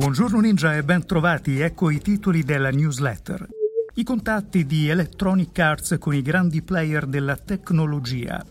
Buongiorno Ninja e ben trovati, ecco i titoli della newsletter. I contatti di Electronic Arts con i grandi player della tecnologia.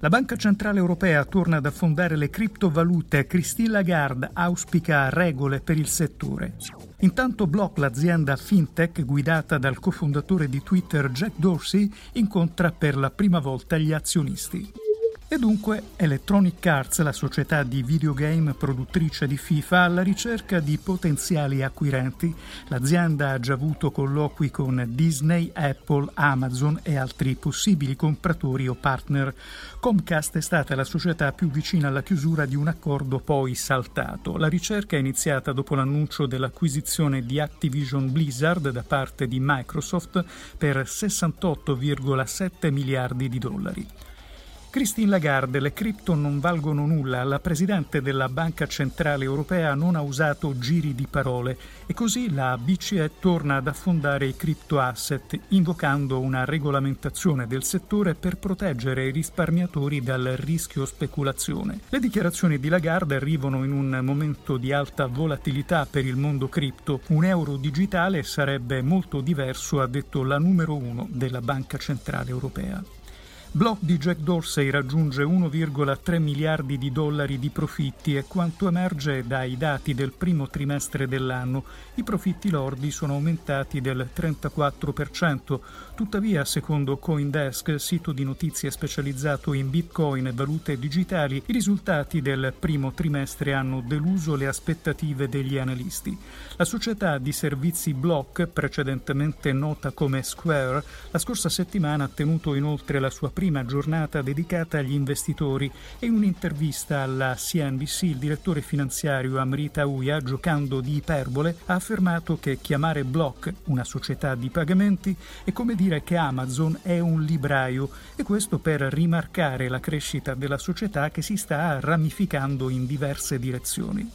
La Banca Centrale Europea torna ad affondare le criptovalute. Christine Lagarde auspica regole per il settore. Intanto Block, l'azienda fintech guidata dal cofondatore di Twitter Jack Dorsey, incontra per la prima volta gli azionisti. E dunque Electronic Arts, la società di videogame produttrice di FIFA, alla ricerca di potenziali acquirenti. L'azienda ha già avuto colloqui con Disney, Apple, Amazon e altri possibili compratori o partner. Comcast è stata la società più vicina alla chiusura di un accordo poi saltato. La ricerca è iniziata dopo l'annuncio dell'acquisizione di Activision Blizzard da parte di Microsoft per 68,7 miliardi di dollari. Christine Lagarde, le cripto non valgono nulla, la Presidente della Banca Centrale Europea non ha usato giri di parole e così la BCE torna ad affondare i cripto asset, invocando una regolamentazione del settore per proteggere i risparmiatori dal rischio speculazione. Le dichiarazioni di Lagarde arrivano in un momento di alta volatilità per il mondo cripto. Un euro digitale sarebbe molto diverso, ha detto la numero uno della Banca Centrale Europea. Block di Jack Dorsey raggiunge 1,3 miliardi di dollari di profitti e quanto emerge dai dati del primo trimestre dell'anno, i profitti lordi sono aumentati del 34%. Tuttavia, secondo Coindesk, sito di notizie specializzato in bitcoin e valute digitali, i risultati del primo trimestre hanno deluso le aspettative degli analisti. La società di servizi Block, precedentemente nota come Square, la scorsa settimana ha tenuto inoltre la sua prima giornata dedicata agli investitori e in un'intervista alla CNBC il direttore finanziario Amrita Uya, giocando di iperbole, ha affermato che chiamare Block una società di pagamenti è come dire che Amazon è un libraio e questo per rimarcare la crescita della società che si sta ramificando in diverse direzioni.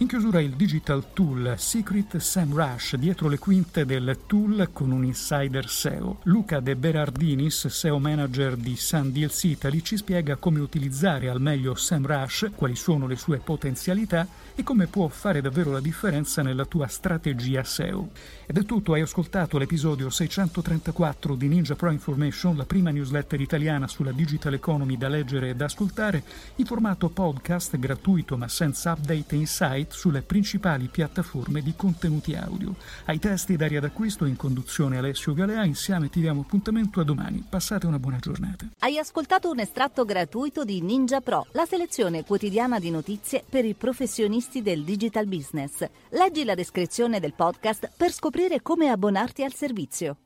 In chiusura il digital tool Secret SEMrush dietro le quinte del tool con un insider SEO. Luca De Berardinis, SEO manager di Sun Deals Italy, ci spiega come utilizzare al meglio SEMrush, quali sono le sue potenzialità e come può fare davvero la differenza nella tua strategia SEO. Ed è tutto, hai ascoltato l'episodio 634 di Ninja Pro Information, la prima newsletter italiana sulla digital economy da leggere e da ascoltare, in formato podcast gratuito ma senza update e insight sulle principali piattaforme di contenuti audio. Ai testi d'aria d'acquisto in conduzione Alessio Galea, insieme ti diamo appuntamento a domani. Passate una buona giornata. Hai ascoltato un estratto gratuito di Ninja Pro, la selezione quotidiana di notizie per i professionisti del digital business. Leggi la descrizione del podcast per scoprire come abbonarti al servizio.